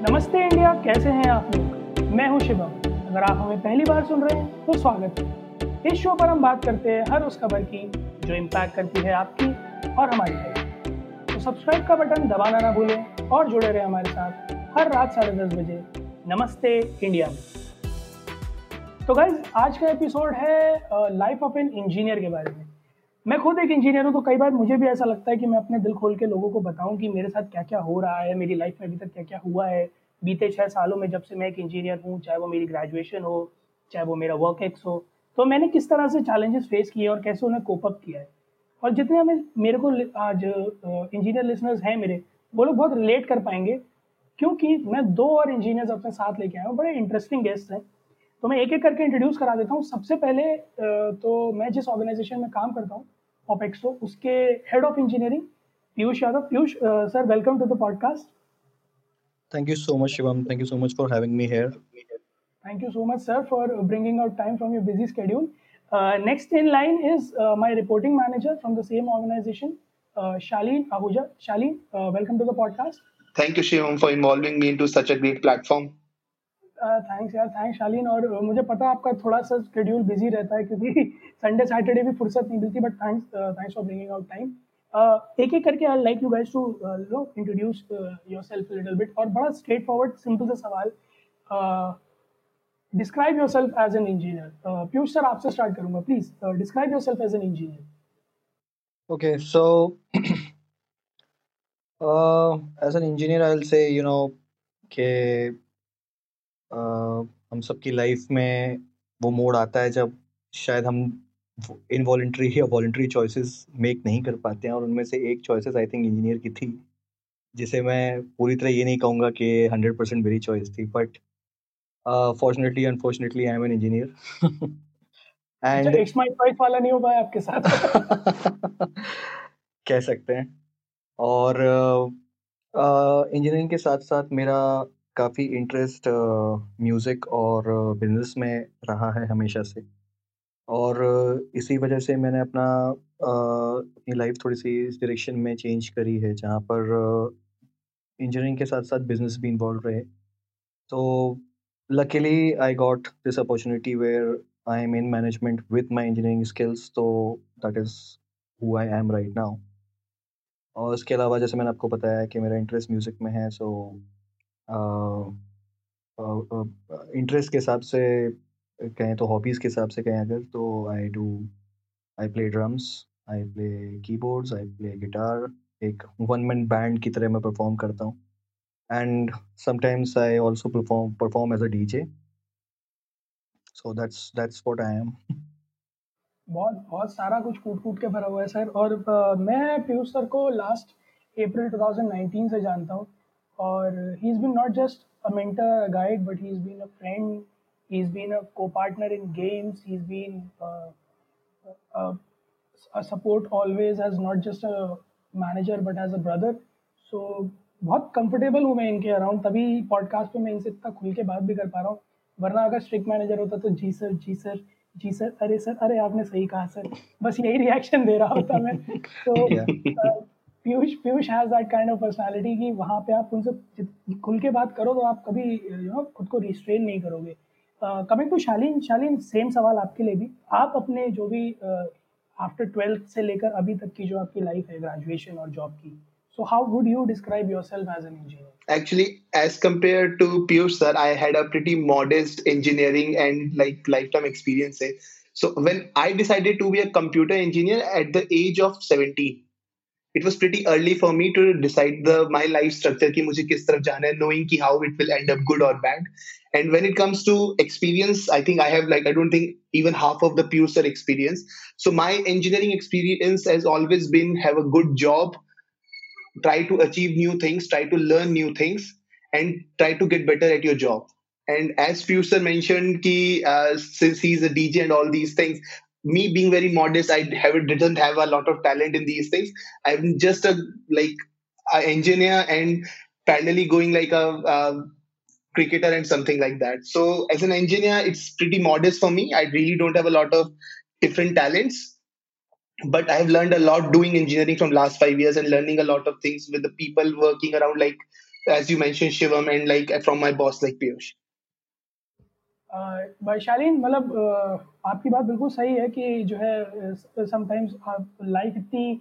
नमस्ते इंडिया, कैसे हैं आप लोग? मैं हूँ शिवम। अगर आप हमें पहली बार सुन रहे हैं तो स्वागत है। इस शो पर हम बात करते हैं हर उस खबर की, जो इम्पैक्ट करती है आपकी और हमारी लाइफ तो सब्सक्राइब का बटन दबाना ना भूलें और जुड़े रहे हमारे साथ हर रात साढ़े दस बजे। नमस्ते इंडिया। में तो गाइज़ आज का एपिसोड है लाइफ ऑफ़ एन इंजीनियर के बारे में। मैं खुद एक इंजीनियर हूँ तो कई बार मुझे भी ऐसा लगता है कि मैं अपने दिल खोल के लोगों को बताऊँ कि मेरे साथ क्या क्या हो रहा है, मेरी लाइफ में अभी तक क्या क्या हुआ है। बीते छः सालों में जब से मैं एक इंजीनियर हूँ, चाहे वो मेरी ग्रेजुएशन हो, चाहे वो मेरा वर्क एक्स हो तो मैंने किस तरह से चैलेंजेस फेस किए और कैसे उन्हें कोप अप किया है। और जितने हमें, मेरे को आज इंजीनियर लिसनर्स हैं मेरे, वो लोग बहुत रिलेट कर पाएँगे, क्योंकि मैं दो और इंजीनियर्स अपने साथ लेके आया हूँ, बड़े इंटरेस्टिंग गेस्ट हैं। तो मैं एक एक करके इंट्रोड्यूस करा देता हूँ। सबसे पहले तो मैं जिस ऑर्गेनाइजेशन में काम करता हूँ ऑफ़ एक्सो उसके head of engineering Piyush Yadav. Piyush sir welcome to the podcast thank you so much Shivam thank you so much for having me here thank you so much sir for bringing out time from your busy schedule next in line is my reporting manager from the same organisation Shaleen Ahuja Shaleen welcome to the podcast thank you Shivam for involving me into such a great platform thanks यार thanks Shaleen. और मुझे पता है आपका थोड़ा सा schedule busy रहता है क्योंकि संडे सैटरडे भी फुर्सत नहीं मिलती but thanks thanks for bringing out time एक एक करके I like you guys to know introduce yourself little bit और बड़ा स्ट्रेट फॉरवर्ड सिंपल सा सवाल describe yourself as an engineer Piyush sir आपसे स्टार्ट करूँगा please describe yourself as an engineer okay so as as engineer engineer, I'll say, you know, कि हम सबकी life में वो मोड आता है जब शायद हम इनवॉलेंट्री या वॉलेंट्री चॉइसेस मेक नहीं कर पाते हैं और उनमें से एक चॉइसेस आई थिंक इंजीनियर की थी जिसे मैं पूरी तरह ये नहीं कहूँगा कि हंड्रेड परसेंट मेरी चॉइस थी but fortunately unfortunately I am an engineer and it's my choice वाला नहीं हो पाया आपके साथ? कह सकते हैं। और इंजीनियरिंग uh, uh, के साथ साथ मेरा काफ़ी इंटरेस्ट म्यूज़िक और बिज़नेस में रहा है हमेशा से। और इसी वजह से मैंने अपना अपनी लाइफ थोड़ी सी इस डायरेक्शन में चेंज करी है, जहाँ पर इंजीनियरिंग के साथ साथ बिज़नेस भी इन्वॉल्व रहे। तो luckily I got this opportunity where I am in management with my engineering skills तो that is who I am right now और इसके अलावा जैसे मैंने आपको बताया कि मेरा इंटरेस्ट म्यूज़िक में है सो इंटरेस्ट के हिसाब से कहें तो हॉबीज़ के हिसाब से कहें अगर तो I do I play drums I play keyboards I play guitar एक वन मैन बैंड की तरह मैं परफॉर्म करता हूँ। And sometimes I also perform perform as a DJ so that's that's what I am बहुत बहुत सारा कुछ कूट कूट के भरा हुआ है सर। और uh, मैं पीयूष सर को लास्ट अप्रैल 2019 से जानता हूँ। और he is been not just a mentor guide but he is been a friend he is been a copartner in games he is been a support always as not just a manager but as a brother so बहुत comfortable हूँ मैं इनके around तभी podcast पे मैं इनसे इतना खुल के बात भी कर पा रहा हूँ। वरना अगर स्ट्रिक्ट मैनेजर होता तो जी सर जी सर जी सर अरे सर अरे आपने सही कहा सर। बस यही रिएक्शन दे रहा होता मैं। तो uh, Piyush Piyush has that kind of personality कि वहाँ पे आप उनसे खुल के बात करो तो आप कभी यू नो खुद को रिस्ट्रेन नहीं करोगे। Coming to Shaleen Shaleen same सवाल आपके लिए भी। आप अपने जो भी आफ्टर ट्वेल्थ से लेकर अभी तक की जो आपकी लाइफ है ग्रेजुएशन और जॉब की so how would you describe yourself as an engineer actually as compare to Piyush sir I had a pretty modest engineering and like lifetime experience है so when I decided to be a computer engineer at the age of 17 it was pretty early for me to decide the my life structure ki mujhe kis taraf jana hai knowing ki how it will end up good or bad. And when it comes to experience i think i have like i don't think even half of the sir experience. So my engineering experience has always been have a good job try to achieve new things try to learn new things and try to get better at your job. And as Fuser mentioned, ki, uh, since he's a DJ and all these things, me being very modest, I have didn't have a lot of talent in these things. I'm just a like an engineer and parallelly going like a, a cricketer and something like that. So as an engineer, it's pretty modest for me. I really don't have a lot of different talents but I've learned a lot doing engineering from last five years and learning a lot of things with the people working around like as you mentioned shivam and like from my boss like piyush वैशालीन मतलब आपकी बात बिल्कुल सही है कि जो है समटाइम्स आप लाइफ इतनी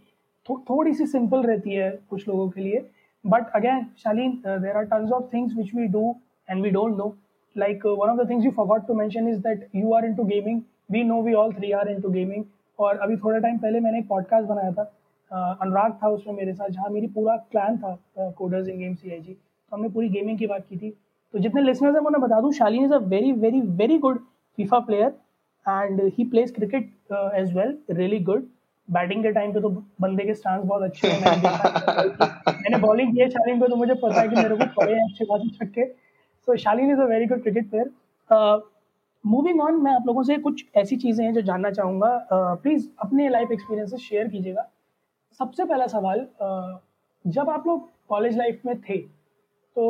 थो, थोड़ी सी सिंपल रहती है कुछ लोगों के लिए। But again Shaleen there are terms of things which we do and we don't know like uh, one of the things you forgot to mention is that you are into gaming. We know we all three are into gaming. और अभी थोड़ा time पहले मैंने एक podcast बनाया था। uh, अनुराग था उसमें मेरे साथ जहाँ मेरी पूरा क्लैन था कोडर्स इन गेम सी आई जी तो हमने पूरी गेमिंग की बात की थी। तो जितने लिसनर्स हैं मैं बता दूँ Shaleen is a very very very good FIFA player and he plays cricket as well really good batting के टाइम पे तो बंदे के स्टांस बहुत अच्छे हैं मैंने, बॉलिंग की है शालीन पे तो मुझे पता है कि मेरे को पड़े हैं अच्छे खासे छक्के so Shaleen is a very good cricket player moving on मैं आप लोगों से कुछ ऐसी चीज़ें हैं जो जानना चाहूँगा। प्लीज़ uh, अपने लाइफ एक्सपीरियंसेस शेयर कीजिएगा। सबसे पहला सवाल uh, जब आप लोग कॉलेज लाइफ में थे तो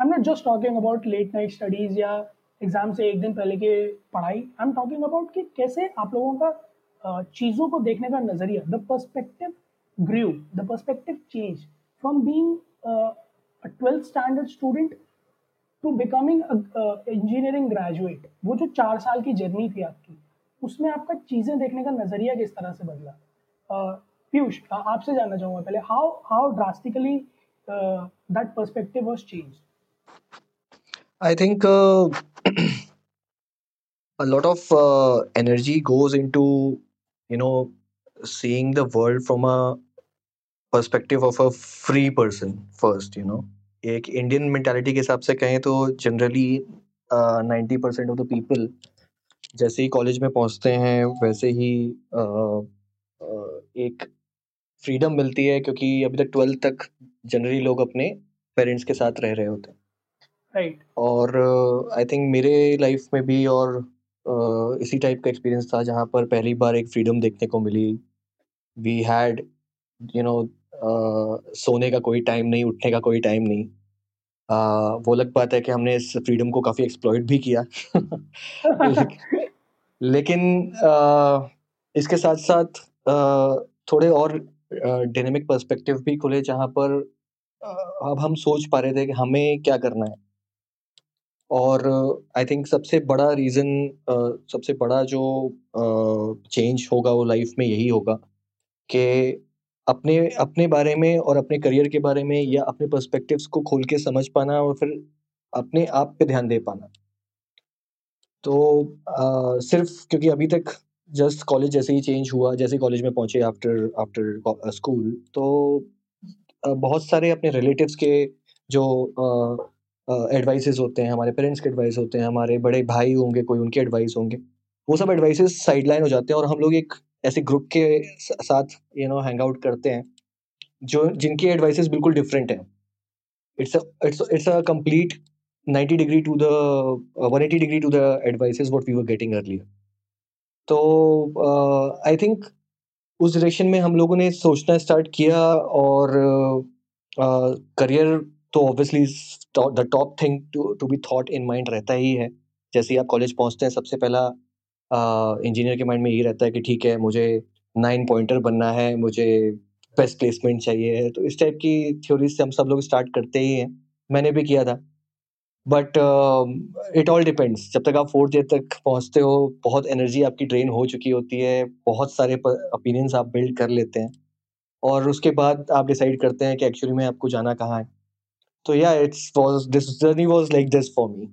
I am not just talking about late night studies या एग्ज़ाम से एक दिन पहले की पढ़ाई. आई एम टॉकिंग अबाउट कि कैसे आप लोगों का चीज़ों को देखने का नज़रिया the perspective grew the perspective change from being twelfth standard student to becoming engineering graduate वो जो चार साल की जर्नी थी आपकी, उसमें आपका चीज़ें देखने का नज़रिया किस तरह से बदला? पीयूष, आपसे जानना चाहूँगा पहले how how drastically that perspective was change I think uh, a lot of uh, energy goes into, you know, seeing the world from a perspective of a free person first, you know. एक Indian mentality के हिसाब से कहें तो generally ninety percent of the people जैसे ही college में पहुँचते हैं वैसे ही uh, uh, एक फ्रीडम मिलती है क्योंकि अभी तक ट्वेल्थ तक जनरली लोग अपने पेरेंट्स के साथ रह रहे होते हैं और आई थिंक मेरे लाइफ में भी और uh, इसी टाइप का एक्सपीरियंस था जहाँ पर पहली बार एक फ्रीडम देखने को मिली। वी हैड यू नो सोने का कोई टाइम नहीं उठने का कोई टाइम नहीं। Uh, वो लग पाता है कि हमने इस फ्रीडम को काफ़ी एक्सप्लॉइट भी किया। लेकिन uh, इसके साथ साथ uh, थोड़े और डायनेमिक पर्सपेक्टिव भी खुले जहाँ पर uh, अब हम सोच पा रहे थे कि हमें क्या करना है। और आई थिंक सबसे बड़ा रीज़न सबसे बड़ा जो चेंज होगा वो लाइफ में यही होगा कि अपने अपने बारे में और अपने करियर के बारे में या अपने पर्सपेक्टिव्स को खोल के समझ पाना और फिर अपने आप पे ध्यान दे पाना। तो आ, सिर्फ़ क्योंकि अभी तक जस्ट कॉलेज जैसे ही चेंज हुआ जैसे कॉलेज में पहुँचे आफ्टर आफ्टर स्कूल तो आ, बहुत सारे अपने रिलेटिव्स के जो एडवाइसेस होते हैं हमारे पेरेंट्स के एडवाइस होते हैं हमारे बड़े भाई होंगे कोई उनके एडवाइस होंगे वो सब एडवाइसेस साइडलाइन हो जाते हैं और हम लोग एक ऐसे ग्रुप के साथ यू नो हैंग आउट करते हैं जो जिनके एडवाइसेस बिल्कुल डिफरेंट हैं। It's it's it's a complete 90 degree to the 180 degree to the advices what we were getting earlier तो आई uh, थिंक उस डायरेक्शन में हम लोगों ने सोचना स्टार्ट किया और करियर uh, तो obviously the top thing to be thought in mind रहता ही है। जैसे ही आप कॉलेज पहुँचते हैं, सबसे पहला इंजीनियर के माइंड में यही रहता है कि ठीक है, मुझे नाइन पॉइंटर बनना है, मुझे बेस्ट प्लेसमेंट चाहिए है। तो इस टाइप की थ्योरी से हम सब लोग स्टार्ट करते ही हैं। मैंने भी किया था। बट इट ऑल डिपेंड्स जब तक आप फोर्थ ईयर तक पहुँचते हो, बहुत एनर्जी आपकी ड्रेन हो चुकी होती है, बहुत सारे ओपिनियंस आप बिल्ड कर लेते हैं। और उसके बाद आप डिसाइड करते हैं कि एक्चुअली में आपको जाना कहाँ है। तो या it's was this journey was like this for me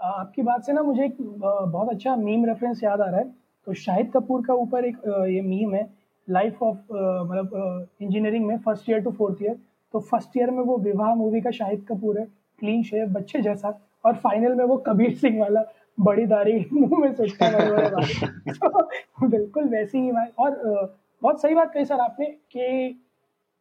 आपकी बात से ना मुझे एक बहुत अच्छा मीम रेफरेंस याद आ रहा है। तो शाहिद कपूर का ऊपर एक ये मीम है लाइफ ऑफ़ मतलब इंजीनियरिंग में first year to fourth year तो फ़र्स्ट ईयर में वो विवाह मूवी का शाहिद कपूर है क्लीन शेव बच्चे जैसा। और फाइनल में वो कबीर सिंह वाला, बड़ी दाढ़ी मुँह में बड़े बड़े तो बिल्कुल वैसी ही और बहुत सही बात कही सर आपने कि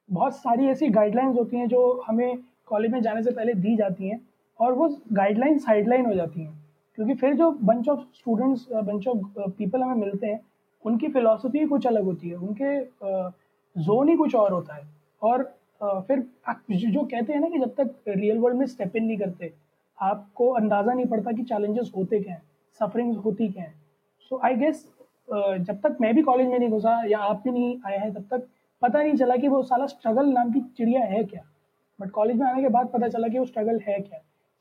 बहुत सारी ऐसी गाइडलाइंस होती हैं जो हमें कॉलेज में जाने से पहले दी जाती हैं और वो गाइडलाइन साइडलाइन हो जाती हैं। क्योंकि फिर जो bunch of students bunch of people हमें मिलते हैं, उनकी फ़िलासफ़ी कुछ अलग होती है, उनके जोन ही कुछ और होता है। और फिर जो कहते हैं ना कि जब तक रियल वर्ल्ड में स्टेप इन नहीं करते, आपको अंदाज़ा नहीं पड़ता कि चैलेंजेस होते क्या हैं सफरिंग्स होती क्या हैं। सो आई गेस जब तक मैं भी कॉलेज में नहीं घुसा या आप भी नहीं आए हैं, तब तक पता नहीं चला कि वो साला स्ट्रगल नाम की चिड़िया है क्या? बट कॉलेज में आने के बाद पता चला कि वो स्ट्रगल है क्या?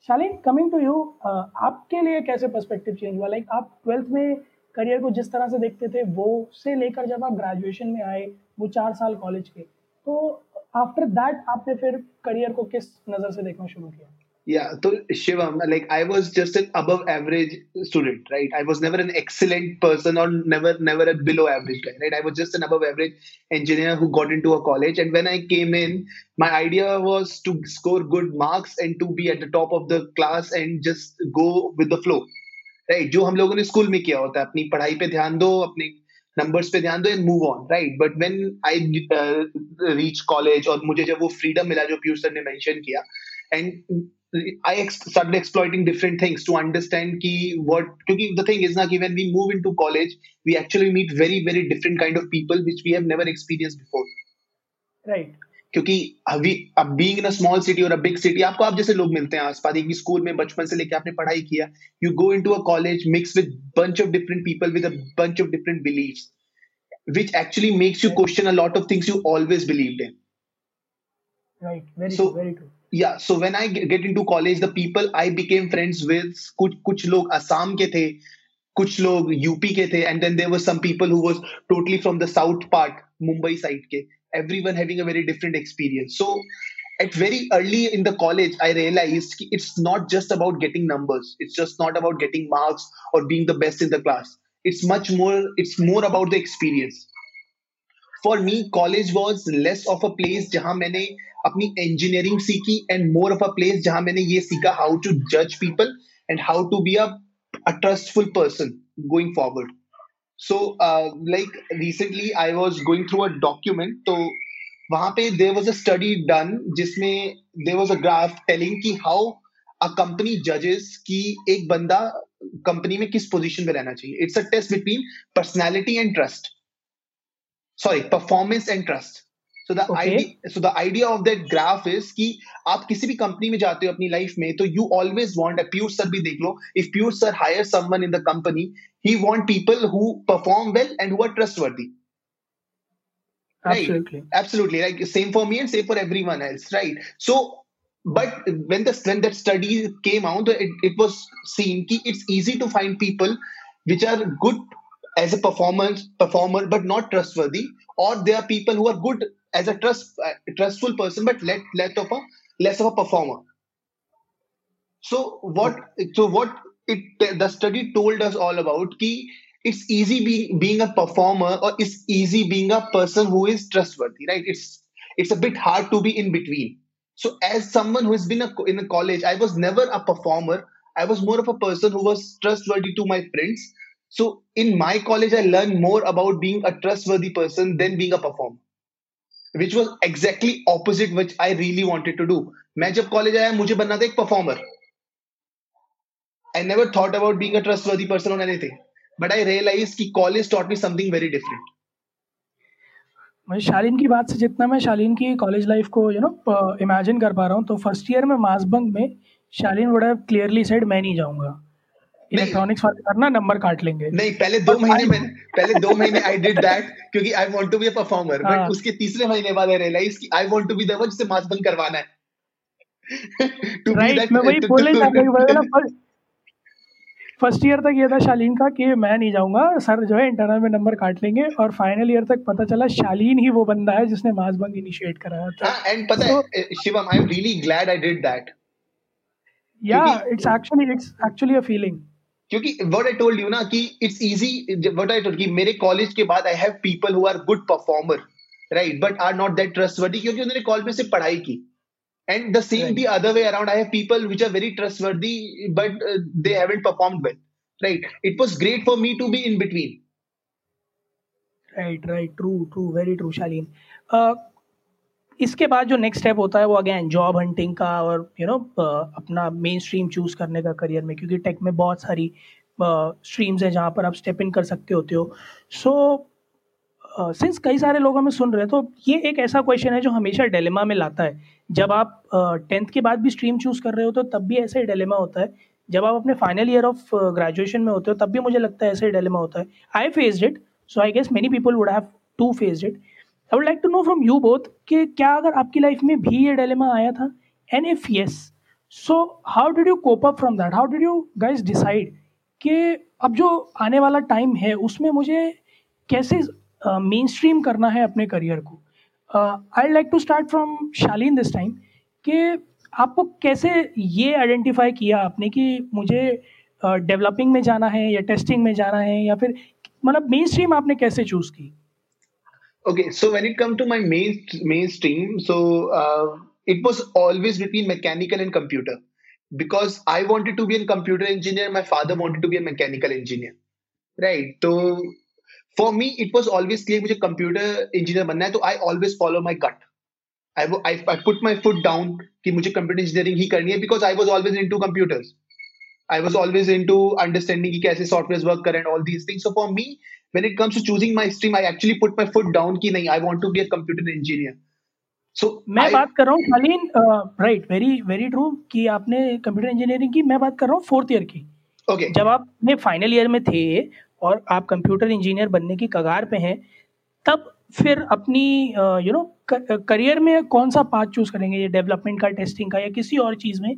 शालीन कमिंग टू यू आपके लिए कैसे पर्सपेक्टिव चेंज हुआ? लाइक आप ट्वेल्थ में करियर को जिस तरह से देखते थे, वो से लेकर जब आप ग्रेजुएशन में आए, वो चार साल कॉलेज के तो आफ्टर दैट आपने फिर करियर को किस नज़र से देखना शुरू किया? Yeah, so Shivam, like I was just an above average student, right? I was never an excellent person or never never a below average guy, right? I was just an above average engineer who got into a college. And when I came in, my idea was to score good marks and to be at the top of the class and just go with the flow. Right जो हम लोगों ने school में किया होता है अपनी पढ़ाई पे ध्यान दो अपने नंबर्स पे ध्यान दो and move on right but when I reach college और मुझे जब वो फ्रीडम मिला जो पीयूष सर ने मेंशन किया and I started exploiting different things to understand ki what क्योंकि the thing is ना कि when we move into college we actually meet very very different kind of people which we have never experienced before right क्योंकि अभी अब being in a small city और a big city आपको आप जैसे लोग मिलते हैं आसपास एक स्कूल में बचपन से लेके आपने पढ़ाई किया you go into a college mix with bunch of different people with a bunch of different believes which actually makes you question a lot of things you always believed in right very so true, yeah so when i get into college the people i became friends with kuch, kuch log assam ke the kuch log up ke the and then there were some people who was totally from the south part mumbai side ke. Everyone having a very different experience. So at very early in the college i realized it's not just about getting numbers. It's just not about getting marks or being the best in the class. It's much more it's more about the experience. For me college was less of a place जहाँ मैंने अपनी engineering सीखी and more of a place जहाँ मैंने ये सीखा how to जज people and how to be a trustful person going forward so like recently I was going through a document तो वहाँ पे there was a study done जिसमें there was a graph telling की how a company जजेस की एक बंदा company में किस पोजिशन पे रहना चाहिए. It's a test between personality and trust Sorry performance and trust so the Okay. Idea so the idea of that graph is कि आप किसी भी कंपनी में जाते हो अपनी लाइफ में तो you always want Piyush sir भी देख लो if Piyush sir hire someone in the company he want people who perform well and who are trustworthy Right. absolutely absolutely like same for me and same for everyone else right so but when the when that study came out it, it was seen ki it's easy to find people which are good as a performance performer but not trustworthy or there are people who are good as a trust uh, trustful person but let less of a less of a performer. So what so what it the study told us all about ki it's easy being being a performer or it's easy being a person who is trustworthy right? It's it's a bit hard to be in between. So as someone who has been a, in a college i was never a performer. I was more of a person who was trustworthy to my friends so in my college i learned more about being a trustworthy person than being a performer which was exactly opposite which i really wanted to do मैं जब college आया मुझे बनना था एक performer I never thought about being a trustworthy person or anything. But I realized कि college taught me something very different. मैं शालीन की बात से जितना मैं शालीन की कॉलेज लाइफ को यू नो इमेजिन कर पा रहा हूँ तो फ़र्स्ट ईयर में मास बंक में Shalin would have clearly said मैं नहीं जाऊँगा इलेक्ट्रॉनिक्स वाले करना नंबर काट लेंगे। नहीं पहले दो महीने मैंने पहले दो महीने आई डिड दैट क्योंकि I want to be a performer. But उसके तीसरे महीने बाद आई रियलाइज़ कि I want to be the one जिसे मास बंक करवाना है। राइट मैं वही to- जा रहा हूँ फ़र्स्ट ईयर तक ये था शालीन का कि मैं नहीं जाऊँगा सर जो है इंटरनल में नंबर काट लेंगे और फाइनल ईयर तक पता चला शालीन ही वो बंदा है जिसने मास बंक इनिशिएट कराया था एंड पता है Shivam I am really glad I did that या it's actually it's actually a feeling क्योंकि व्हाट आई टोल्ड यू ना कि it's easy what I told कि मेरे कॉलेज के बाद I have people who are good performer right but are not that trustworthy क्योंकि उन्होंने कॉलेज में सिर्फ़ पढ़ाई की। And the same. The other way around I have people which are very trustworthy but they haven't performed well right it was great for me to be in between right right true true very true Shalin इसके बाद जो next step होता है वो again job hunting का और you you know know, अपना main stream choose करने का करियर में क्योंकि टेक में बहुत सारी स्ट्रीम्स हैं जहाँ पर आप स्टेप इन कर सकते होते हो। सो सिंस कई सारे लोग हमें सुन रहे हैं तो ये एक ऐसा क्वेश्चन है जो हमेशा डेलेमा में लाता है। जब आप टेंथ के बाद भी स्ट्रीम चूज़ कर रहे हो तो तब भी ऐसा ही डिलेमा होता है। जब आप अपने फाइनल ईयर ऑफ़ ग्रेजुएशन में होते हो तब भी मुझे लगता है ऐसा ही डेलेमा होता है। I faced it so I guess many people would have to faced it I would like to know from you both कि क्या अगर आपकी लाइफ में भी ये डिलेमा आया था? And if yes so how did you cope up from that how did you guys decide कि अब जो आने वाला टाइम है उसमें मुझे कैसे मेन uh, स्ट्रीम करना है अपने करियर को? I like to start from Shalin this time कि आपको कैसे ये आइडेंटिफाई किया आपने कि मुझे डेवलपिंग uh, में जाना है या टेस्टिंग में जाना है या फिर मतलब मेन स्ट्रीम आपने कैसे चूज़ की? Okay, so when it comes to my main mainstream, so uh, it was always between mechanical and computer because I wanted to be a computer engineer. My father wanted to be a mechanical engineer, right? So for me, it was always clear मुझे computer engineer बनना है तो I always follow my gut. I, I, I put my foot down कि मुझे computer engineering ही करनी है because I was always into computers. I was always into understanding कि कैसे softwares work करें and all these things. So for me, when it comes to choosing my stream, I actually put my foot down कि नहीं, I want to be a computer engineer. So मैं I, बात कर रहा हूँ Shalin right very very true कि आपने computer engineering की मैं बात कर रहा हूँ फोर्थ ईयर की okay. जब आप अपने फाइनल ईयर में थे और आप कंप्यूटर इंजीनियर बनने की कगार पे हैं तब फिर अपनी यू नो करियर में कौन सा पाथ चूज़ करेंगे ये डेवलपमेंट का टेस्टिंग का या किसी और चीज़ में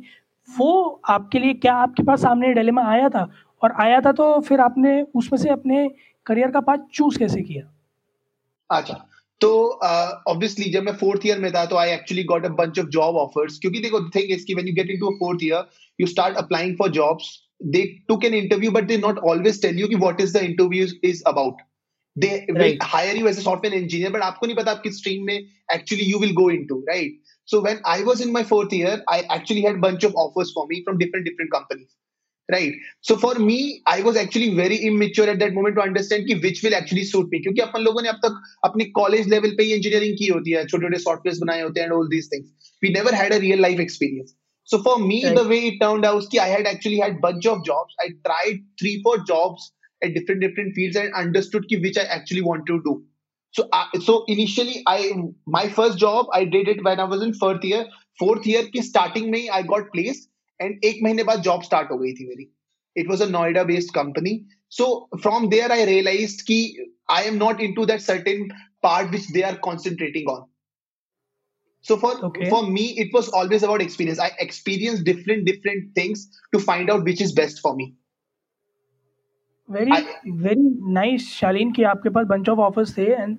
वो आपके लिए क्या आपके पास सामने डिलेमा आया था और आया था तो फिर आपने उसमें से अपने करियर का पाथ चूज़ कैसे किया? अच्छा तो ऑब्वियसली uh, जब मैं फोर्थ ईयर में था तो I actually got a bunch of job offers क्योंकि देखो थिंग इज़ कि when you get into a fourth year you start applying for jobs they took an interview but they not always tell you कि what is the interview is about they will hire you as a software engineer but आपको नहीं पता आप किस stream में actually you will go into right so when I was in my fourth year, I actually had a bunch of offers for me from different different companies. Right. So for me, I was actually very immature at that moment to understand कि which will actually suit me. क्योंकि अपन लोगों ने अब तक अपने college level पे ही इंजीनियरिंग की होती है छोटे छोटे सॉफ्टवेयर बनाए होते हैं all these things. We never had a real life experience. So for me, right. the way it turned out, I had actually had bunch of jobs. I tried three, four jobs at different different fields and understood ki which I actually want to do. So, uh, so initially, I my first job I did it when I was in fourth year. Fourth year की starting में I got placed and एक महीने बाद job start हो गई थी मेरी. It was a Noida based company. So from there I realized कि I am not into that certain part which they are concentrating on. So for okay. for me, it was always about experience. I experienced different different things to find out which is best for me. Very very nice Shalin कि आपके पास bunch of offers थे and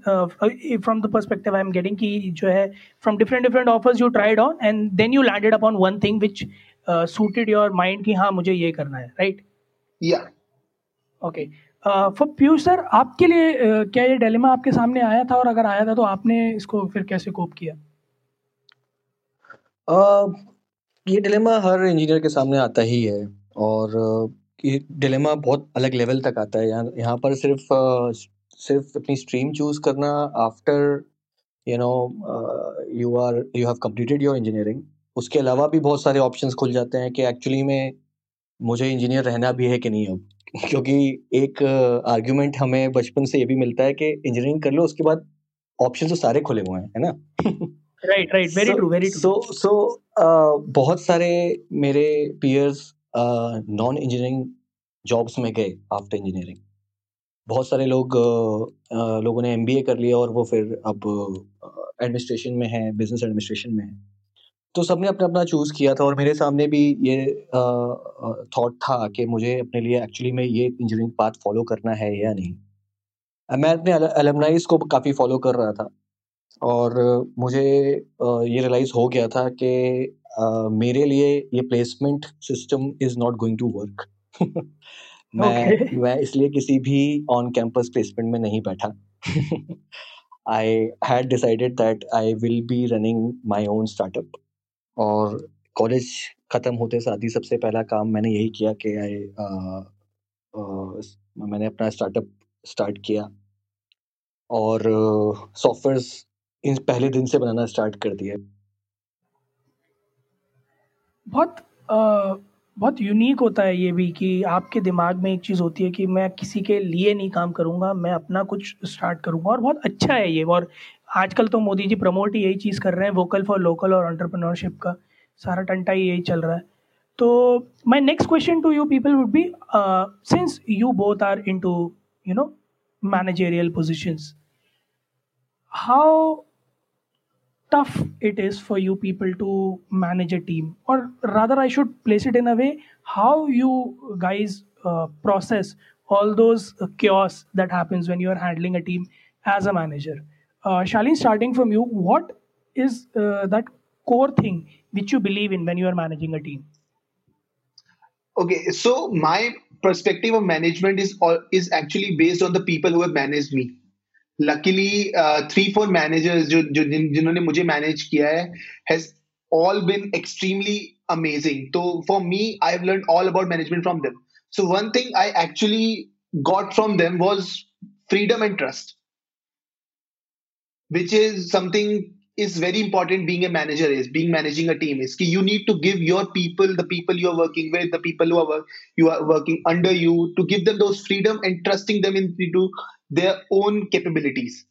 from the perspective I am getting कि जो है from different different offers you tried on and then you landed upon one thing which suited your mind कि हाँ मुझे ये करना है राइट या ओके फॉर पीयूष सर आपके लिए uh, क्या ये डिलेमा आपके सामने आया था और अगर आया था तो आपने इसको फिर कैसे कोप किया? Uh, ये डिलेमा हर इंजीनियर के सामने आता ही है और uh, कि डिलेमा बहुत अलग लेवल तक आता है। यहाँ यहाँ पर सिर्फ़ सिर्फ़ अपनी स्ट्रीम चूज़ करना after you know you are you have completed your engineering उसके अलावा भी बहुत सारे ऑप्शंस खुल जाते हैं कि एक्चुअली में मुझे इंजीनियर रहना भी है कि नहीं अब? क्योंकि एक आर्ग्यूमेंट हमें बचपन से ये भी मिलता है कि इंजीनियरिंग कर लो उसके बाद ऑप्शन तो सारे खुले हुए हैं है ना? Right right very true very true so so बहुत सारे मेरे पीयर्स नॉन इंजीनियरिंग जॉब्स में गए आफ्टर इंजीनियरिंग बहुत सारे लोग लोगों ने एमबीए कर लिया और वो फिर अब एडमिनिस्ट्रेशन में है बिज़नेस एडमिनिस्ट्रेशन में है। तो सबने अपना अपना चूज़ किया था और मेरे सामने भी ये थॉट था कि मुझे अपने लिए एक्चुअली में ये इंजीनियरिंग पाथ फॉलो करना है या नहीं। मैं अपने एलमनाइज को काफ़ी फॉलो कर रहा था और मुझे ये रियलाइज़ हो गया था कि मेरे लिए ये placement system is not going to work मैं okay. मैं इसलिए किसी भी ऑन कैंपस प्लेसमेंट में नहीं बैठा। I had decided that I will be running my own startup और कॉलेज ख़त्म होते साथ ही सबसे पहला काम मैंने यही किया कि आई मैंने अपना स्टार्टअप स्टार्ट किया। और सॉफ्टवेयर्स इन पहले दिन से बनाना स्टार्ट कर दिया बहुत आ, बहुत यूनिक होता है ये भी कि आपके दिमाग में एक चीज़ होती है कि मैं किसी के लिए नहीं काम करूँगा मैं अपना कुछ स्टार्ट करूँगा और बहुत अच्छा है ये और आजकल तो मोदी जी प्रमोट ही यही चीज़ कर रहे हैं वोकल फॉर लोकल और ऑन्टरप्रनोरशिप का। सारा टंटा ही यही चल रहा है। तो my next question to you people would be since you both are in to you know managerial positions how tough it is for you people to manage a team और rather I should place it in a way how you guys process all those cures that happens when you are handling a team as a manager uh, Shalin, starting from you what is uh, that core thing which you believe in when you are managing a team Okay, so my perspective of management is all is actually based on the people who have managed me. Luckily, uh, three four managers जो जो जिन, जिन्होंने मुझे manage किया है has all been extremely amazing. So for me, I've learned all about management from them. So one thing I actually got from them was freedom and trust, which is something is very important being a manager is being managing a team is you need to give your people the people you are working with the people who are work, you are working under you to give them those freedom and trusting them into their own capabilities.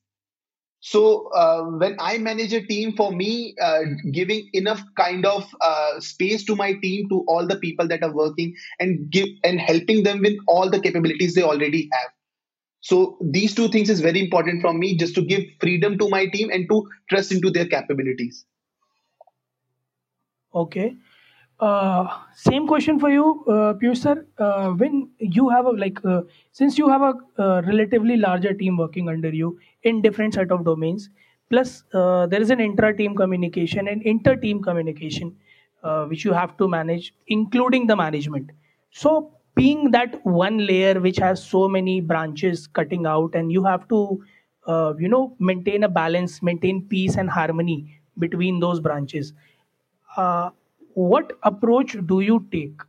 So uh, when i manage a team for me uh, giving enough kind of uh, space to my team to all the people that are working and give and helping them with all the capabilities they already have so these two things is very important from me just to give freedom to my team and to trust into their capabilities. Okay. Uh, same question for you uh, Piyush sir. Uh, when you have a like uh, since you have a uh, relatively larger team working under you in different set of domains plus uh, there is an intra team communication and inter team communication uh, which you have to manage including the management. So being that one layer which has so many branches cutting out and you have to uh, you know maintain a balance maintain peace and harmony between those branches uh, what approach do you take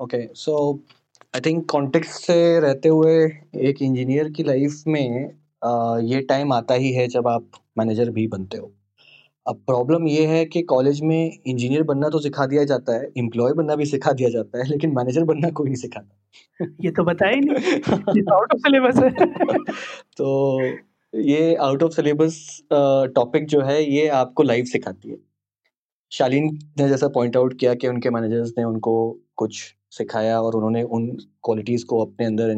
okay so I think context से रहते हुए एक engineer की life में अ, ये time आता ही है जब आप मैनेजर भी बनते हो अब प्रॉब्लम ये है कि कॉलेज में इंजीनियर बनना तो सिखा दिया जाता है एम्प्लॉय बनना भी सिखा दिया जाता है लेकिन मैनेजर बनना कोई नहीं सिखाता। ये तो बताया ही नहीं। ये आउट ऑफ़ सिलेबस है। तो ये आउट ऑफ़ सिलेबस टॉपिक जो है ये आपको लाइव सिखाती है। शालीन ने जैसा पॉइंट आउट किया कि उनके मैनेजर्स ने उनको कुछ सिखाया और उन्होंने उन क्वालिटीज़ को अपने अंदर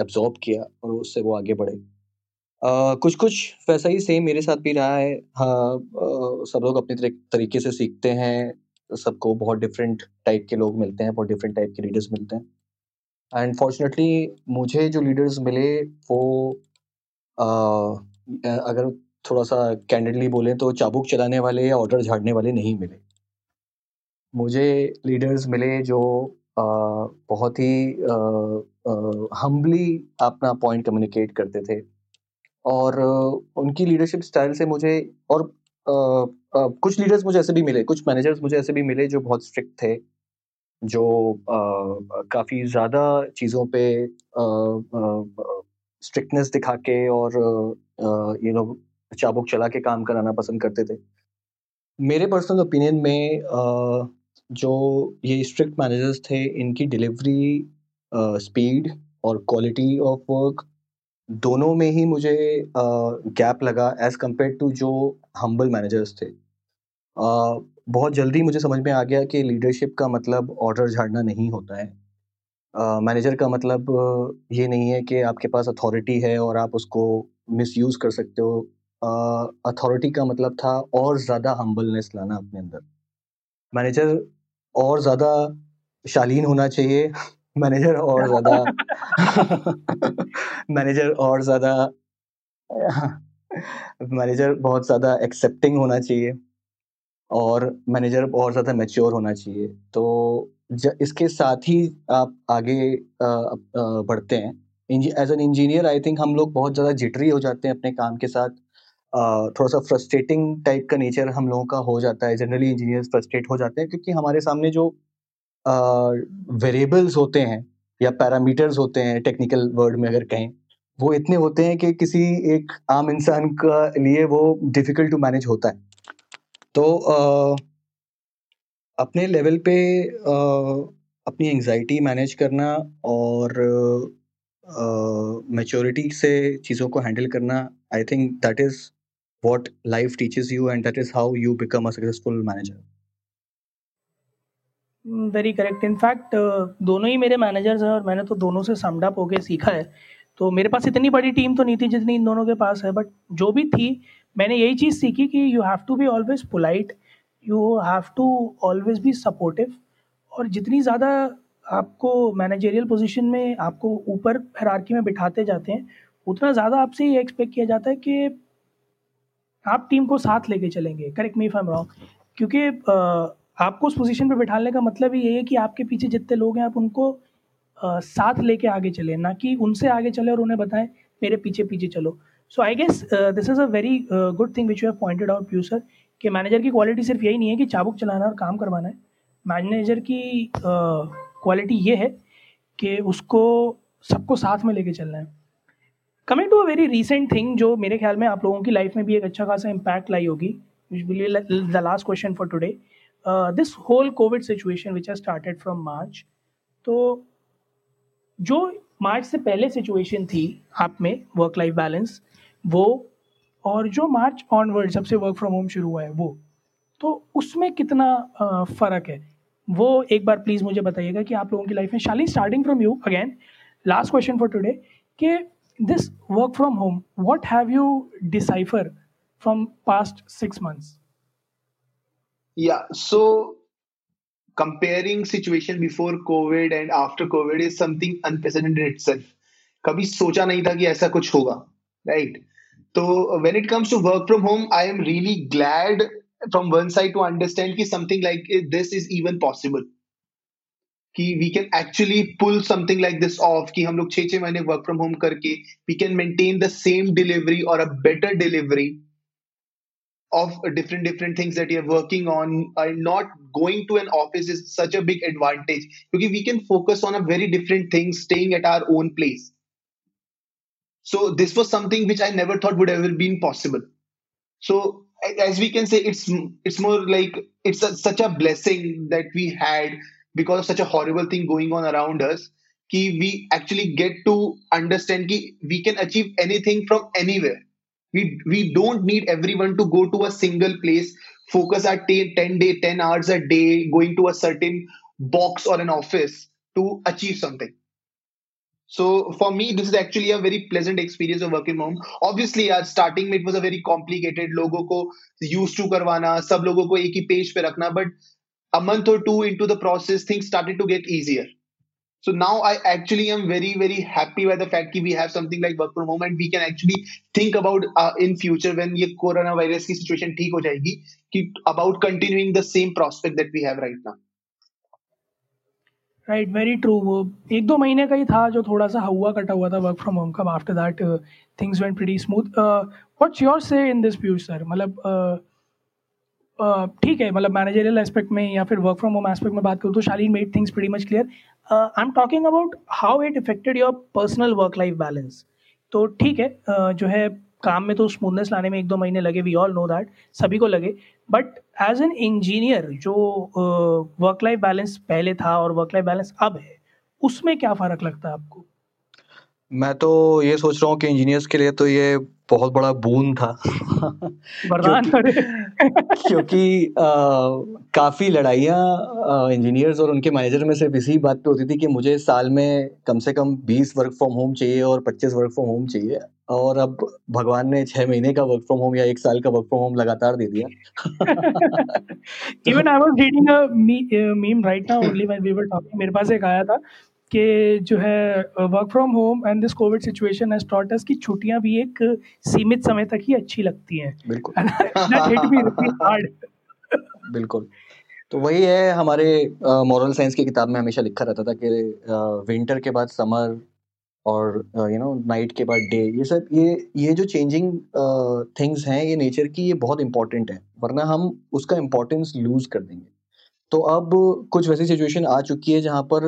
एब्जॉर्ब किया और उससे वो आगे बढ़े। कुछ कुछ वैसा ही सेम मेरे साथ भी रहा है। हाँ सब लोग अपने तरी- तरीके से सीखते हैं। सबको बहुत डिफरेंट टाइप के लोग मिलते हैं, बहुत डिफरेंट टाइप के लीडर्स मिलते हैं। एंड मुझे जो लीडर्स मिले वो अगर थोड़ा सा कैंडिडली बोले तो चाबुक चलाने वाले या ऑर्डर झाड़ने वाले नहीं मिले। मुझे लीडर्स मिले जो बहुत ही हम्बली अपना पॉइंट कम्युनिकेट करते थे। और उनकी लीडरशिप स्टाइल से मुझे और अ, अ, कुछ लीडर्स मुझे ऐसे भी मिले कुछ मैनेजर्स मुझे ऐसे भी मिले जो बहुत स्ट्रिक्ट थे जो काफ़ी ज़्यादा चीज़ों पे स्ट्रिक्टनेस दिखा के और यू नो चाबुक चला के काम कराना पसंद करते थे। मेरे पर्सनल ओपिनियन में अ, जो ये स्ट्रिक्ट मैनेजर्स थे इनकी डिलीवरी स्पीड और क्वालिटी ऑफ़ वर्क दोनों में ही मुझे गैप लगा एज़ कंपेयर टू जो हम्बल मैनेजर्स थे। बहुत जल्दी मुझे समझ में आ गया कि लीडरशिप का मतलब ऑर्डर झाड़ना नहीं होता है। मैनेजर का मतलब ये नहीं है कि आपके पास अथॉरिटी है और आप उसको मिसयूज़ कर सकते हो। अथॉरिटी का मतलब था और ज़्यादा हम्बलनेस लाना अपने अंदर। मैनेजर और ज़्यादा शालीन होना चाहिए। मैनेजर और ज़्यादा मैनेजर और ज़्यादा मैनेजर बहुत ज़्यादा एक्सेप्टिंग होना चाहिए और मैनेजर और ज़्यादा मैच्योर होना चाहिए। तो इसके साथ ही आप आगे बढ़ते हैं। As an engineer I think हम लोग बहुत ज़्यादा जिटरी हो जाते हैं अपने काम के साथ। थोड़ा सा फ्रस्ट्रेटिंग टाइप का नेचर हम लोगों का हो जाता है। जनरली इंजीनियर फ्रस्ट्रेट हो जाते हैं क्योंकि हमारे सामने जो वेरिएबल्स होते हैं या पैरामीटर्स होते हैं टेक्निकल वर्ड में अगर कहें वो इतने होते हैं कि किसी एक आम इंसान का लिए वो डिफ़िकल्ट टू मैनेज होता है। तो अ, अपने लेवल पे अ, अपनी एंजाइटी मैनेज करना और मैच्योरिटी से चीज़ों को हैंडल करना I think that is what life teaches you and that is how you become a successful manager very correct in fact दोनों ही मेरे मैनेजर्स हैं और मैंने तो दोनों से समड अप होके सीखा है। तो मेरे पास इतनी बड़ी टीम तो नहीं थी जितनी इन दोनों के पास है बट जो भी थी, मैंने यही चीज़ सीखी कि you have to be always polite you have to always be supportive और जितनी ज़्यादा आपको मैनेजरियल पोजीशन में आपको ऊपर हरारकी में बिठाते जाते हैं, उतना ज़्यादा आपसे ये एक्सपेक्ट किया जाता है कि आप टीम को साथ लेके चलेंगे। करेक्ट मी फॉम रॉन्ग क्योंकि आपको उस पोजीशन पे बिठाने का मतलब ही ये है कि आपके पीछे जितने लोग हैं आप उनको आ, साथ लेके आगे चले ना कि उनसे आगे चले और उन्हें बताएँ मेरे पीछे पीछे चलो। So I guess this is a very good thing which you have pointed out Piyush sir कि मैनेजर की क्वालिटी सिर्फ़ यही नहीं है कि चाबुक चलाना और काम करवाना है। मैनेजर की क्वालिटी ये है कि उसको सबको साथ में लेके चलना है। Coming to a very recent thing जो मेरे ख्याल में आप लोगों की लाइफ में भी एक अच्छा खासा इम्पैक्ट लाई होगी the last question for today this whole covid situation which has started from March तो जो मार्च से पहले सिचुएशन थी आप में वर्क लाइफ बैलेंस वो और जो मार्च ऑनवर्ड जब से वर्क फ्रॉम होम शुरू हुआ है, वो तो उसमें कितना फ़र्क है? वो एक बार प्लीज़ मुझे बताइएगा कि आप लोगों की लाइफ में Shalin starting from you again last question for today कि this work from home what have you decipher from past six months? Yeah, so comparing situation before covid and after covid is something unprecedented itself. कभी सोचा नहीं था कि ऐसा कुछ होगा right तो when it comes to work from home I am really glad from one side to understand कि something like this is even possible कि we can actually pull something like this off कि हम लोग छह छह महीने work from home करके we can maintain the same delivery और a better delivery of different different things that you're working on and not going to an office is such a big advantage. Because we can focus on a very different thing staying at our own place. So this was something which i never thought would ever been possible. So as we can say it's it's more like it's a, such a blessing that we had because of such a horrible thing going on around us कि we actually get to understand कि we can achieve anything from anywhere we we don't need everyone to go to a single place focus at 10 day 10 hours a day going to a certain box or an office to achieve something so for me this is actually a very pleasant experience of working from home obviously at starting it was a very complicated logo ko used to करवाना सब लोगों को एक ही page पे रखना but a month or two into the process, things started to get easier. So now I actually am very, very happy by the fact that we have something like work from home and we can actually think about uh, in future when ये coronavirus की situation ठीक हो जाएगी कि about continuing the same prospect that we have right now. Right very true वो एक दो महीने का ही था जो थोड़ा सा हुआ कटा हुआ था वर्क फ्रॉम होम का after that things went pretty smooth what's your say in this Piyush sir मतलब uh, ठीक है मतलब मैनेजरियल एस्पेक्ट में या फिर वर्क फ्रॉम होम एस्पेक्ट में बात करूँ तो Shalin made things pretty much clear I am talking about how it affected your personal work life balance तो ठीक है uh, जो है काम में तो स्मूथनेस लाने में एक दो महीने लगे वी ऑल नो दैट सभी को लगे बट एज एन इंजीनियर जो वर्क लाइफ बैलेंस पहले था और वर्क लाइफ बैलेंस अब है उसमें क्या फ़र्क लगता है आपको? मैं तो ये सोच रहा हूँ कि इंजीनियर्स के लिए तो ये बहुत बड़ा बून था। क्योंकि, क्योंकि आ, काफ़ी लड़ाइयाँ इंजीनियर्स और उनके मैनेजर में सिर्फ़ इसी बात पे होती थी कि मुझे साल में कम से कम 20 वर्क फ्रॉम होम चाहिए और 25 वर्क फ्रॉम होम चाहिए। और अब भगवान ने छह महीने का वर्क फ्रॉम होम या एक साल का वर्क फ्रॉम होम लगातार दे दिया। Even I was reading a meme right now only when we were talking मेरे पास एक आया था कि जो है work from home and this covid situation has taught us कि छुट्टियाँ भी एक सीमित समय तक ही अच्छी लगती हैं। बिल्कुल। बिल्कुल। तो वही है हमारे मॉरल uh, साइंस की किताब में हमेशा लिखा रहता था कि विंटर uh, के बाद समर और यू नो नाइट के बाद डे ये सब ये ये जो चेंजिंग थिंग्स हैं ये नेचर की ये बहुत इंपॉर्टेंट है वरना हम उसका इम्पोर्टेंस लूज कर देंगे। तो अब कुछ वैसी सिचुएशन आ चुकी है जहाँ पर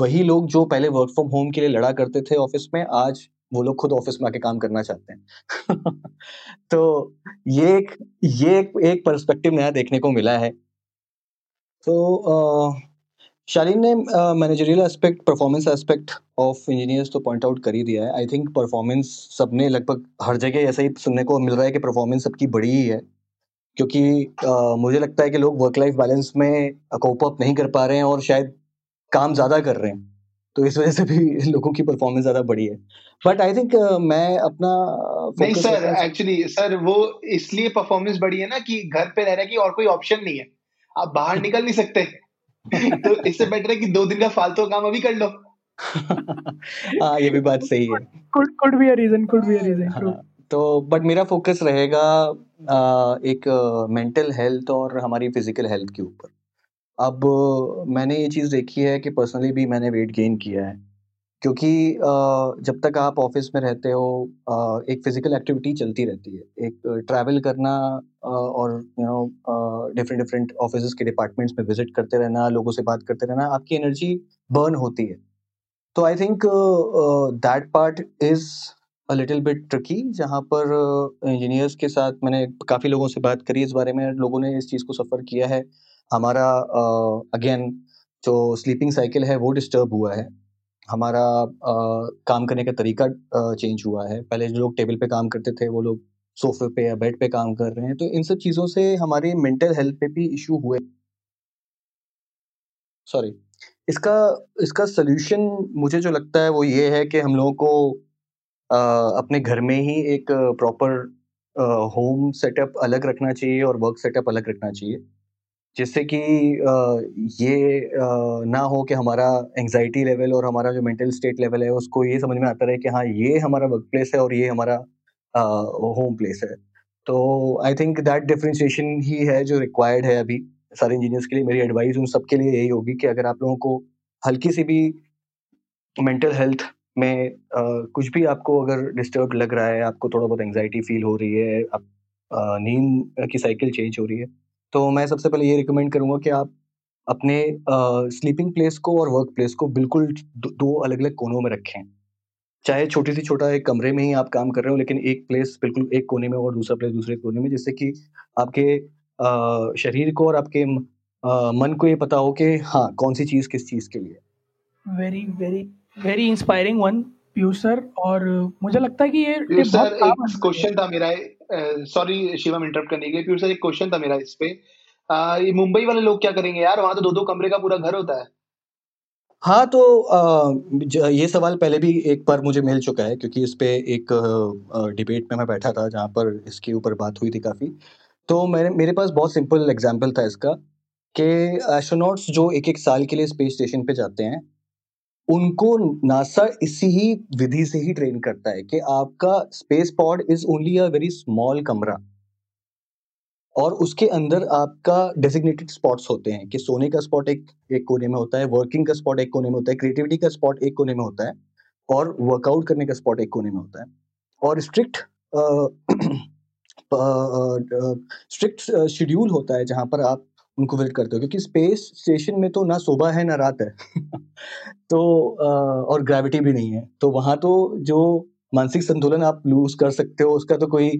वही लोग जो पहले वर्क फ्रॉम होम के लिए लड़ा करते थे ऑफ़िस में आज वो लोग खुद ऑफ़िस में आके काम करना चाहते हैं। तो ये एक ये एक, एक पर्सपेक्टिव नया देखने को मिला है। तो शालीन ने managerial aspect performance aspect of engineers तो पॉइंट आउट कर ही दिया है। आई थिंक परफॉर्मेंस सबने लगभग हर जगह ऐसा ही सुनने को मिल रहा है कि परफॉर्मेंस सबकी बड़ी ही है। क्योंकि आ, मुझे लगता है कि लोग वर्क लाइफ बैलेंस में कोप अप नहीं कर पा रहे हैं और शायद काम ज़्यादा कर रहे हैं। तो इस वजह से भी लोगों की परफॉर्मेंस ज़्यादा बढ़ी है। बट आई थिंक मैं अपना नहीं सर एक्चुअली सर वो इसलिए परफॉर्मेंस बढ़ी है ना कि घर पे रह रहे की और कोई ऑप्शन नहीं है। आप बाहर निकल नहीं सकते। तो इससे बेटर है कि दो दिन का फालतू काम अभी कर लो। हाँ ये भी बात सही है। Be a reason could be a reason true. हाँ, तो बट मेरा फोकस रहेगा एक मेंटल हेल्थ और हमारी फ़िज़िकल हेल्थ के ऊपर। अब मैंने ये चीज़ देखी है कि पर्सनली भी मैंने वेट गेन किया है। क्योंकि जब तक आप ऑफ़िस में रहते हो एक फ़िज़िकल एक्टिविटी चलती रहती है। एक ट्रैवल करना और, you know different different office के डिपार्टमेंट्स में विज़िट करते रहना, लोगों से बात करते रहना, आपकी एनर्जी बर्न होती है। तो I think that part is a little bit tricky जहाँ पर इंजीनियर्स के साथ मैंने काफ़ी लोगों से बात करी इस बारे में, लोगों ने इस चीज़ को सफ़र किया है। हमारा अगेन जो स्लीपिंग साइकिल है वो डिस्टर्ब हुआ है। हमारा काम करने का तरीका चेंज हुआ है। पहले जो लोग टेबल पे काम करते थे, वो लोग सोफे पे या बेड पे काम कर रहे हैं तो इन सब चीज़ों से हमारी मेंटल हेल्थ पे भी इशू हुए। सॉरी इसका इसका सोल्यूशन मुझे जो लगता है वो ये है कि हम लोगों को अपने घर में ही एक प्रॉपर होम सेटअप अलग रखना चाहिए और वर्क सेटअप अलग रखना चाहिए। जिससे कि ये ना हो कि हमारा एंग्जाइटी लेवल और हमारा जो मेंटल स्टेट लेवल है, उसको ये समझ में आता रहे कि हाँ ये हमारा वर्क प्लेस है और ये हमारा होम प्लेस है। तो आई थिंक दैट डिफ्रेंशिएशन ही है जो रिक्वायर्ड है अभी। सारे इंजीनियर्स के लिए मेरी एडवाइस उन सबके लिए यही होगी कि अगर आप लोगों को हल्की सी भी मेंटल हेल्थ में कुछ भी आपको अगर डिस्टर्ब लग रहा है आपको थोड़ा बहुत एंग्जाइटी फील हो रही है आप नींद की साइकिल चेंज हो रही है तो मैं सबसे पहले ये रिकमेंड करूँगा कि आप अपने स्लीपिंग प्लेस को और वर्क प्लेस को बिल्कुल दो अलग-अलग कोनों में रखें। चाहे छोटी से छोटा एक कमरे में ही आप काम कर रहे हो लेकिन एक प्लेस बिल्कुल एक कोने में और दूसरा प्लेस दूसरे कोने में जिससे कि आपके शरीर को और आपके मन को ये पता हो कि हाँ, कौन-सी चीज़ किस चीज़ के लिए very, very, very inspiring one Piyush sir और मुझे लगता है कि ये पीयूष सर एक क्वेश्चन था मेरा सॉरी शिवम इंटरप्ट करने के लिए। पीयूष सर एक क्वेश्चन था मेरा इस पे। ये मुंबई वाले लोग क्या करेंगे यार? वहाँ तो दो दो कमरे का पूरा घर होता है। हाँ तो आ, ये सवाल पहले भी एक बार मुझे मिल चुका है क्योंकि इस पे एक डिबेट में मैं बैठा था जहाँ पर इसके ऊपर बात हुई थी काफ़ी। तो मेरे मेरे पास बहुत सिंपल एग्जांपल था इसका कि एस्ट्रोनॉट्स जो एक एक साल के लिए स्पेस स्टेशन पे जाते हैं उनको नासा इसी ही विधि से ही ट्रेन करता है कि आपका space pod is only a very small कमरा। और उसके अंदर आपका डेजिग्नेटेड स्पॉट्स होते हैं कि सोने का स्पॉट एक एक कोने में होता है वर्किंग का स्पॉट एक कोने में होता है क्रिएटिविटी का स्पॉट एक कोने में होता है, और वर्कआउट करने का स्पॉट एक कोने में होता है। और स्ट्रिक्ट स्ट्रिक्ट शेड्यूल होता है जहाँ पर आप उनको विज़िट करते हो? क्योंकि स्पेस स्टेशन में तो ना सुबह है ना रात है। तो और ग्रेविटी भी नहीं है। तो वहाँ तो जो मानसिक संतुलन आप लूज कर सकते हो उसका तो कोई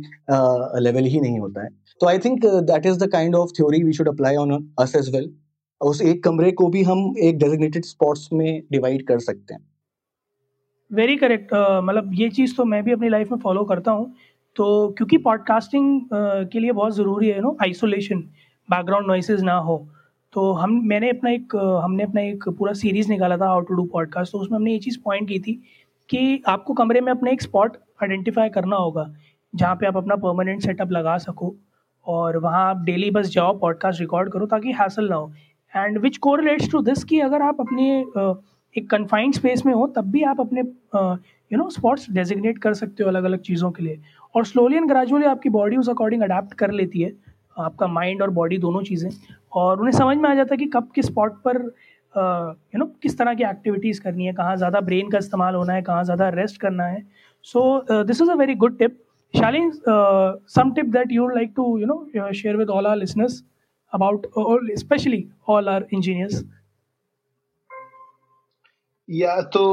लेवल ही नहीं होता है। तो I think that is the kind of theory we should apply on us as well उस एक कमरे को भी हम एक डेजिग्नेटेड स्पॉट्स में डिवाइड कर सकते हैं। वेरी करेक्ट मतलब ये चीज़ तो मैं भी अपनी लाइफ में फॉलो करता हूँ। तो क्योंकि पॉडकास्टिंग uh, के लिए बहुत ज़रूरी है नो आइसोलेशन बैकग्राउंड नॉइसेज ना हो। तो हम, मैंने अपना एक, हमने अपना एक पूरा सीरीज़ निकाला था हाउ टू डू पॉडकास्ट तो उसमें हमने ये चीज़ पॉइंट की थी कि आपको कमरे में अपना एक स्पॉट आइडेंटिफाई करना होगा, जहाँ पे आप अपना परमानेंट सेटअप लगा सको और वहाँ आप डेली बस जाओ पॉडकास्ट रिकॉर्ड करो ताकि हासिल ना हो। And which correlates to this कि अगर आप अपने एक कन्फाइंड स्पेस में हो, तब भी आप अपने यू नो स्पॉट्स डेजिग्नेट कर सकते हो अलग अलग चीज़ों के लिए। और स्लोली एंड ग्रेजुअली आपकी बॉडी उस अकॉर्डिंग अडाप्ट कर लेती है। आपका माइंड और बॉडी दोनों चीज़ें, और उन्हें समझ में आ जाता है कि कब किस स्पॉट पर यू नो किस तरह की एक्टिविटीज़ करनी है, कहाँ ज़्यादा ब्रेन का इस्तेमाल होना है, कहाँ ज़्यादा रेस्ट करना है। So this is a very good tip Shalin some tip that you like to you know share with all our listeners about specially all our engineers या तो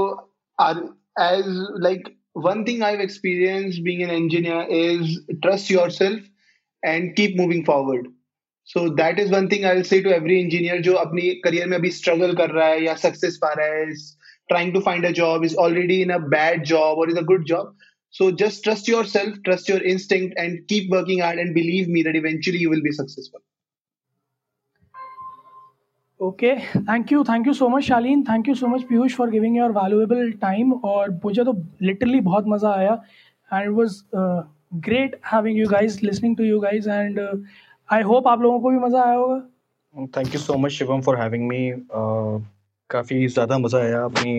like one thing I experience being an engineer is trust yourself and keep moving forward. So that is one thing I will say to every engineer जो अपनी career में अभी struggle कर रहा है या सक्सेस पा रहा है trying to find a job is already in a bad job or is a good job so just trust yourself trust your instinct and keep working hard and believe me that eventually you will be successful okay thank you thank you so much Shalin thank you so much Piyush for giving your valuable time और मुझे तो literally बहुत मज़ा आया and it was great having you guys listening to you guys and I hope आप लोगों को भी मज़ा आया होगा। Thank you so much Shivam for having me काफ़ी ज़्यादा मज़ा आया अपनी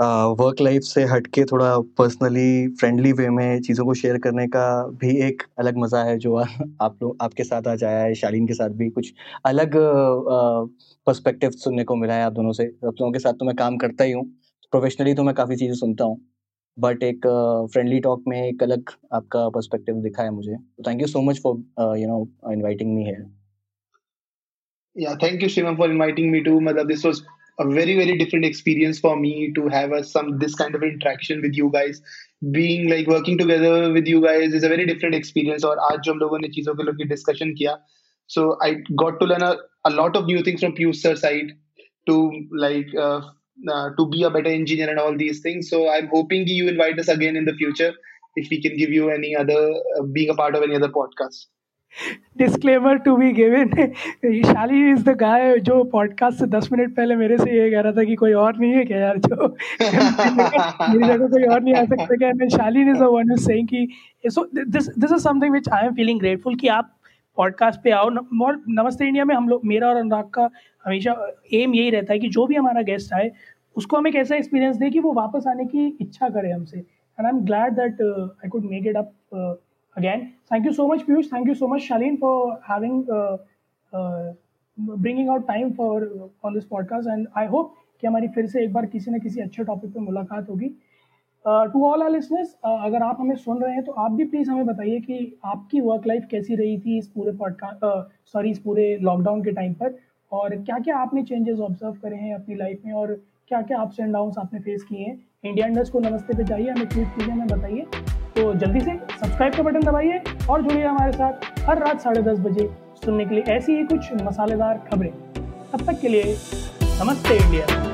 वर्क लाइफ से हटके थोड़ा पर्सनली फ्रेंडली वे में चीज़ों को शेयर करने का भी एक अलग मज़ा है जो आप लोग, आपके साथ आज आया है, शालीन के साथ भी कुछ अलग पर्सपेक्टिव सुनने को मिला है आप दोनों से। आप दोनों के साथ तो मैं काम करता ही हूँ प्रोफेशनली तो मैं काफ़ी चीज़ें सुनता हूँ। बट एक uh, फ्रेंडली टॉक में एक अलग आपका पर्सपेक्टिव दिखा है मुझे thank you so much for you know inviting me here yeah thank you Shivam for inviting me to मतलब this was a very very different experience for me to have a some this kind of interaction with you guys being like working together with you guys is a very different experience और आज जो हम लोगों ने चीज़ों के लोग की डिस्कशन किया so I got to learn a lot of new things from Piyush sir side to like uh, to be a better engineer and all these things. So I'm hoping you invite us again in the future if we can give you any other uh, being a part of any other podcast. Disclaimer to be given Shali is the guy जो podcast से दस minute पहले मेरे से ये कह रहा था कि कोई और नहीं है क्या यार जो? मेरी जगह कोई और नहीं आ सकता क्या? मैं शाली इज़ वन सेइंग कि so this this is something which I am feeling grateful कि आप पॉडकास्ट पे आओ। नमस्ते इंडिया में हम लोग मेरा और अनुराग का हमेशा एम यही रहता है कि जो भी हमारा गेस्ट आए उसको हम एक ऐसा एक्सपीरियंस दे कि वो वापस आने की इच्छा करे हमसे and I am glad that I could make it up so much, Piyush. Thank you so much, Shaleen, for having uh, uh, bringing out time for uh, on this podcast. And I hope कि हमारी फिर से एक बार किसी न किसी अच्छे topic पे मुलाकात होगी टू ऑल आर लिसनर्स अगर आप हमें सुन रहे हैं तो आप भी प्लीज़ हमें बताइए कि आपकी वर्क लाइफ कैसी रही थी इस पूरे पॉडकास्ट सॉरी इस पूरे लॉकडाउन के टाइम पर और क्या क्या आपने चेंजेस ऑब्ज़र्व करे हैं अपनी लाइफ में और क्या क्या अप्स एंड डाउन आपने फेस किए हैं? इंडिया इंडस्ट को नमस्ते पे जाइए, हमें ट्वीट कीजिए, हमें बताइए। तो जल्दी से सब्सक्राइब का बटन दबाइए और जुड़िए हमारे साथ हर रात साढ़े दस बजे सुनने के लिए ऐसी ही कुछ मसालेदार खबरें। तब तक के लिए नमस्ते इंडिया